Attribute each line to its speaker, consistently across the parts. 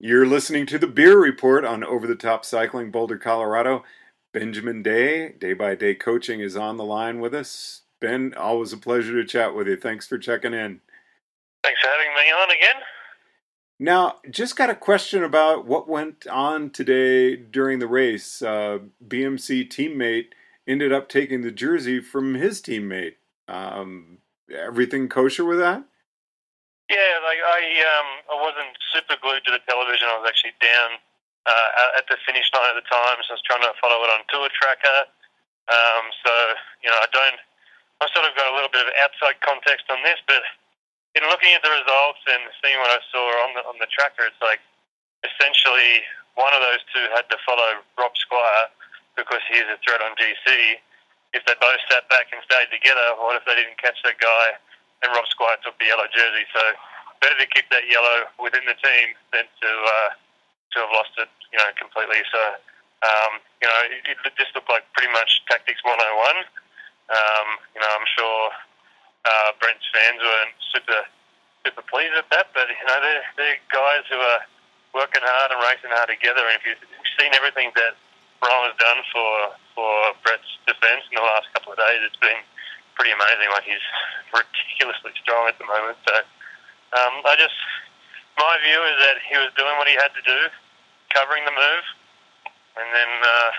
Speaker 1: You're listening to the Beer Report on Over the Top Cycling Boulder, Colorado. Benjamin Day, Day by Day Coaching, is on the line with us. Ben, always a pleasure to chat with you. Thanks for checking in.
Speaker 2: Thanks for having me on again.
Speaker 1: Now, just got a question about what went on today during the race. Uh, BMC teammate ended up taking the jersey from his teammate. Um, everything kosher with that?
Speaker 2: Yeah, like I, um, I wasn't super glued to the television. I was actually down uh, at the finish line at the time, so I was trying to follow it on Tour Tracker. Um, so you know, I don't. I sort of got a little bit of outside context on this, but in looking at the results and seeing what I saw on the on the tracker, it's like essentially one of those two had to follow Rob Squire because he is a threat on GC. If they both sat back and stayed together, what if they didn't catch that guy and Rob Squire took the yellow jersey? So better to keep that yellow within the team than to uh, to have lost it, you know, completely. So um, you know, it, it just looked like pretty much tactics 101. Um, you know, I'm sure uh, Brent's fans weren't super super pleased at that, but you know, they're, they're guys who are working hard and racing hard together. And if you've seen everything that Rohan has done for for Brent's defence in the last couple of days, it's been pretty amazing. Like he's ridiculously strong at the moment. So um, I just my view is that he was doing what he had to do, covering the move, and then uh,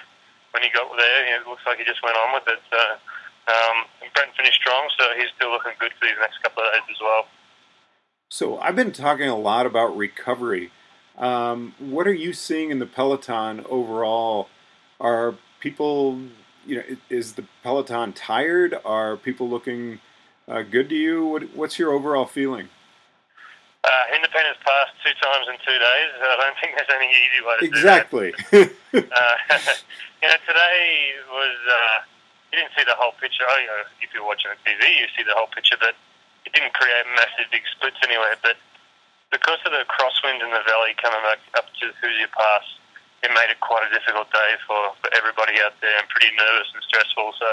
Speaker 2: when he got there, it looks like he just went on with it. So um, Brent finished strong, so he's still looking good for these next couple of days as well.
Speaker 1: So I've been talking a lot about recovery. Um, what are you seeing in the peloton overall? Are people, you know, is the peloton tired? Are people looking uh, good to you? What, what's your overall feeling?
Speaker 2: Uh, Independence passed two times in two days. I don't think there's any easy way to
Speaker 1: exactly.
Speaker 2: do that. uh, you know, today was. Uh, you didn't see the whole picture. Oh, you know, if you're watching the TV, you see the whole picture, but it didn't create massive big splits anywhere. But because of the crosswind in the valley coming back up to Hoosier Pass, it made it quite a difficult day for, for everybody out there and pretty nervous and stressful. So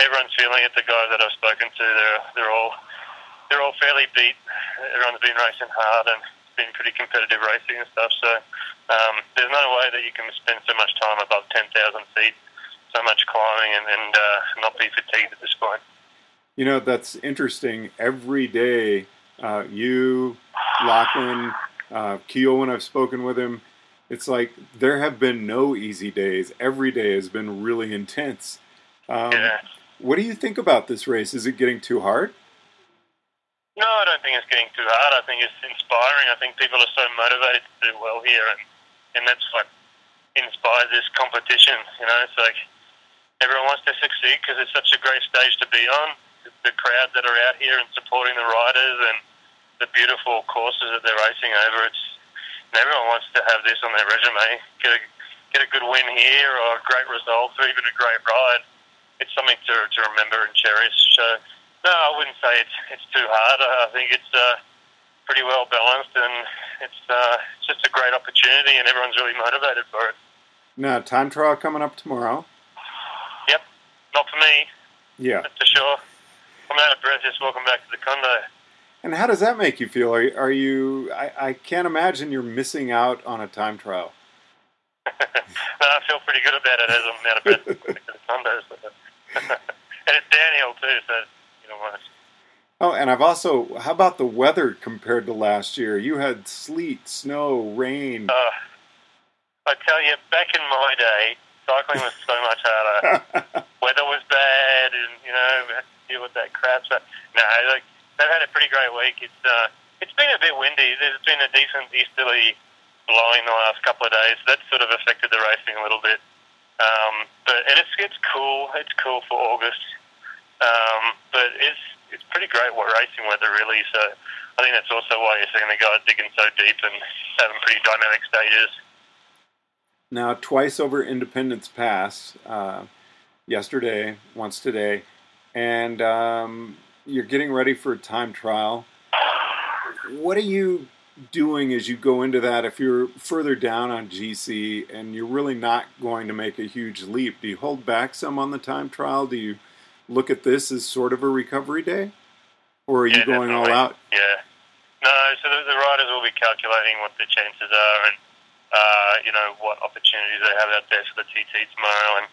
Speaker 2: everyone's feeling it. The guys that I've spoken to, they're they're all they're all fairly beat. Everyone's been racing hard and it's been pretty competitive racing and stuff. So um, there's no way that you can spend so much time above 10,000 feet, so much climbing, and, and uh, not be fatigued at this point.
Speaker 1: You know, that's interesting. Every day, uh, you, Lachlan, uh, Kiel, when I've spoken with him, it's like there have been no easy days. Every day has been really intense. Um,
Speaker 2: yeah.
Speaker 1: What do you think about this race? Is it getting too hard?
Speaker 2: No, I don't think it's getting too hard. I think it's inspiring. I think people are so motivated to do well here, and and that's what inspires this competition. You know, it's like everyone wants to succeed because it's such a great stage to be on. The crowd that are out here and supporting the riders and the beautiful courses that they're racing over. It's and everyone wants to have this on their resume. Get a get a good win here, or a great result, or even a great ride. It's something to to remember and cherish. So no, I wouldn't say it's it's too hard. I think it's uh, pretty well balanced, and it's uh, it's just a great opportunity, and everyone's really motivated for it.
Speaker 1: Now, time trial coming up tomorrow.
Speaker 2: Yep, not for me.
Speaker 1: Yeah,
Speaker 2: that's for sure. I'm out of breath just walking back to the condo.
Speaker 1: And how does that make you feel? Are, are you? I, I can't imagine you're missing out on a time trial.
Speaker 2: no, I feel pretty good about it as I'm out of the condo. And it's downhill too, so you know. What?
Speaker 1: Oh, and I've also, how about the weather compared to last year? You had sleet, snow, rain.
Speaker 2: Uh, I tell you, back in my day, cycling was so much harder. weather was bad, and you know, we had to deal with that crap. So, no, like they've had a pretty great week. It's uh, it's been a bit windy. There's been a decent easterly blowing the last couple of days. That sort of affected the racing a little bit. Um, but and it's it's cool. It's cool for August. Um, but it's it's pretty great what racing weather, really. So I think that's also why you're seeing the guys digging so deep and having pretty dynamic stages.
Speaker 1: Now, twice over Independence Pass, uh, yesterday, once today, and um, you're getting ready for a time trial. What are you doing as you go into that if you're further down on GC and you're really not going to make a huge leap? Do you hold back some on the time trial? Do you look at this as sort of a recovery day, or are you going
Speaker 2: definitely.
Speaker 1: all out?
Speaker 2: Yeah, No, so the, the riders will be calculating what the chances are and uh, you know what opportunities they have out there for the TT tomorrow, and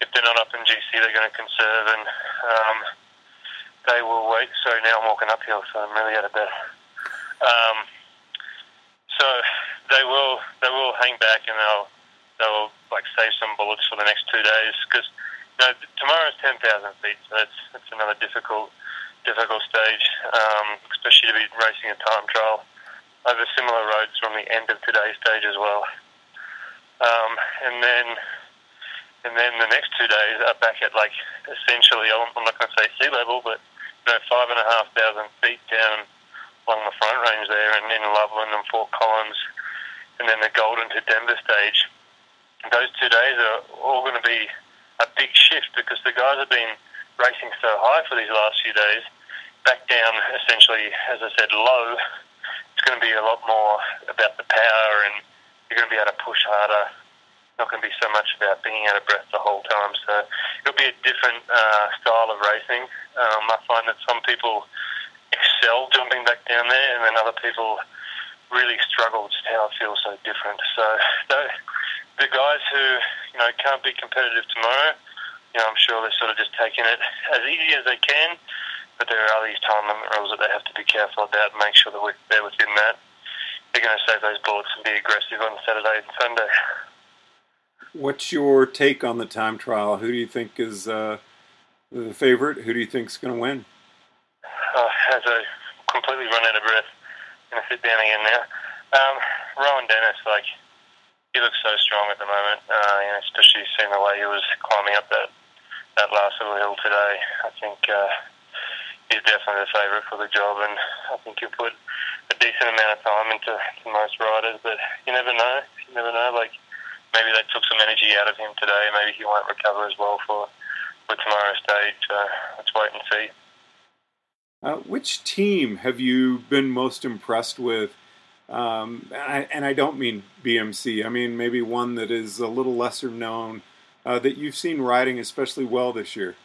Speaker 2: if they're not up in GC, they're going to conserve and um, they will wait. Sorry, now I'm walking uphill, so I'm really out of bed. Um, so they will they will hang back and they'll they'll like save some bullets for the next two days because you know, tomorrow's ten thousand feet, so that's that's another difficult difficult stage, um, especially to be racing a time trial over similar roads from the end of today's stage as well. Um, and then and then the next two days are back at like essentially I'm not going to say sea level, but know five and a half thousand feet down along the front range there, and in Loveland and Fort Collins, and then the Golden to Denver stage. Those two days are all going to be a big shift because the guys have been racing so high for these last few days. Back down, essentially, as I said, low it's going to be a lot more about the power and you're going to be able to push harder. Not going to be so much about being out of breath the whole time. So it'll be a different uh, style of racing. Um, I find that some people excel jumping back down there, and then other people really struggle. Just how it feels so different. So the, guys who you know can't be competitive tomorrow, you know, I'm sure they're sort of just taking it as easy as they can but there are these time limit rules that they have to be careful about and make sure that they're within that. They're going to save those bullets and be aggressive on Saturday and Sunday.
Speaker 1: What's your take on the time trial? Who do you think is uh, the favorite? Who do you think is going to win?
Speaker 2: Uh, as I completely run out of breath, I'm going to sit down again now. Um, Rohan Dennis, like, he looks so strong at the moment, uh, you know, especially seeing the way he was climbing up that, that last little hill today. I think uh, he's definitely the favourite for the job, and I think he'll put a decent amount of time into to most riders. But you never know. You never know. Like maybe they took some energy out of him today. Maybe he won't recover as well for for tomorrow's stage. So let's wait and see.
Speaker 1: Uh, which team have you been most impressed with? Um, and, I, and, I, don't mean BMC. I mean maybe one that is a little lesser known uh, that you've seen riding especially well this year.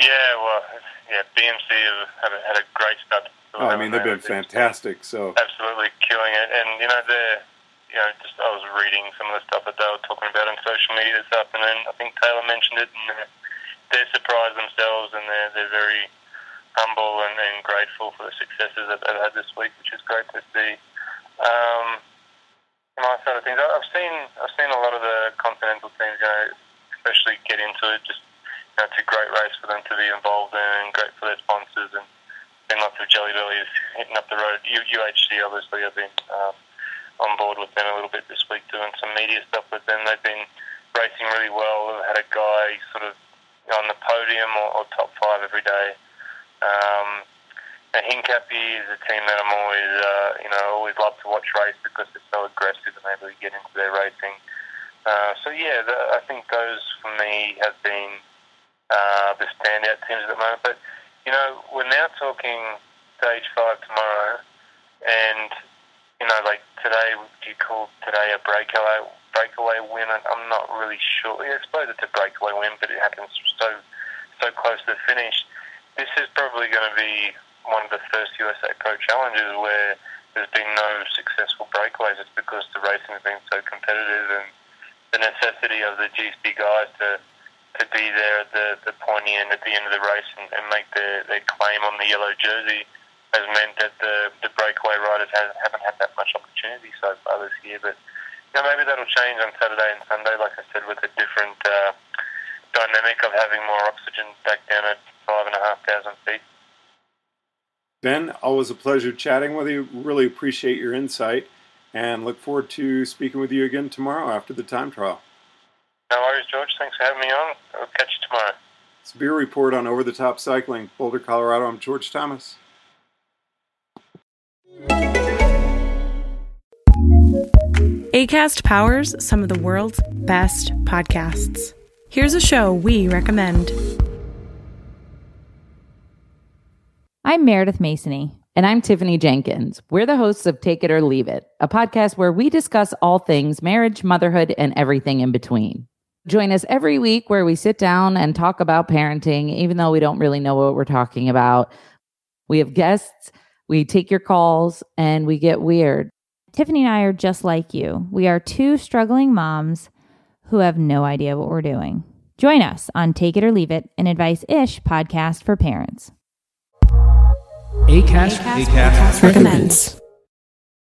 Speaker 2: Yeah, well, yeah, BMC have, have had a great start.
Speaker 1: Oh, I mean, they've been fantastic. So
Speaker 2: absolutely killing it, and you know they're you know just I was reading some of the stuff that they were talking about on social media this afternoon. I think Taylor mentioned it, and they're, they're surprised themselves, and they're they're very humble and, and grateful for the successes that they've had this week, which is great to see. Um, my side of things, I've seen I've seen a lot of the continental teams, you know, especially get into it just know, it's a great race for them to be involved in and great for their sponsors and been lots of jelly bellies hitting up the road. UHC obviously have been um, on board with them a little bit this week doing some media stuff with them. They've been racing really well. They've had a guy sort of on the podium or, or top five every day. Um, and Hincapie is a team that I'm always, uh, you know, always love to watch race because they're so aggressive and they really get into their racing. Uh, so yeah, the, I think those for me have been uh, the standout teams at the moment. But you know, we're now talking stage five tomorrow, and you know, like today, do you call today a breakaway breakaway win? I'm not really sure. Yeah, I suppose it's a breakaway win, but it happens so so close to the finish. This is probably going to be one of the first USA Pro Challenges where there's been no successful breakaways. It's because the racing has been so competitive and the necessity of the GSP guys to to be there at the, the pointy end at the end of the race and, and make their, their claim on the yellow jersey has meant that the, riders has, haven't had that much opportunity so far this year. But you know, maybe that'll change on Saturday and Sunday, like I said, with a different uh, dynamic of having more oxygen back down at five and a half thousand feet.
Speaker 1: Ben, always a pleasure chatting with you. Really appreciate your insight and look forward to speaking with you again tomorrow after the time trial.
Speaker 2: No worries, George. Thanks for having me on. I'll catch you tomorrow.
Speaker 1: It's a beer report on Over the Top Cycling, Boulder, Colorado. I'm George Thomas.
Speaker 3: ACAST powers some of the world's best podcasts. Here's a show we recommend.
Speaker 4: I'm Meredith Masony. And I'm Tiffany Jenkins. We're the hosts of Take It or Leave It, a podcast where we discuss all things marriage, motherhood, and everything in between. Join us every week where we sit down and talk about parenting, even though we don't really know what we're talking about. We have guests We take your calls and we get weird.
Speaker 5: Tiffany and I are just like you. We are two struggling moms who have no idea what we're doing. Join us on Take It or Leave It, an advice ish podcast for parents.
Speaker 6: ACAST, ACAST,
Speaker 3: recommends.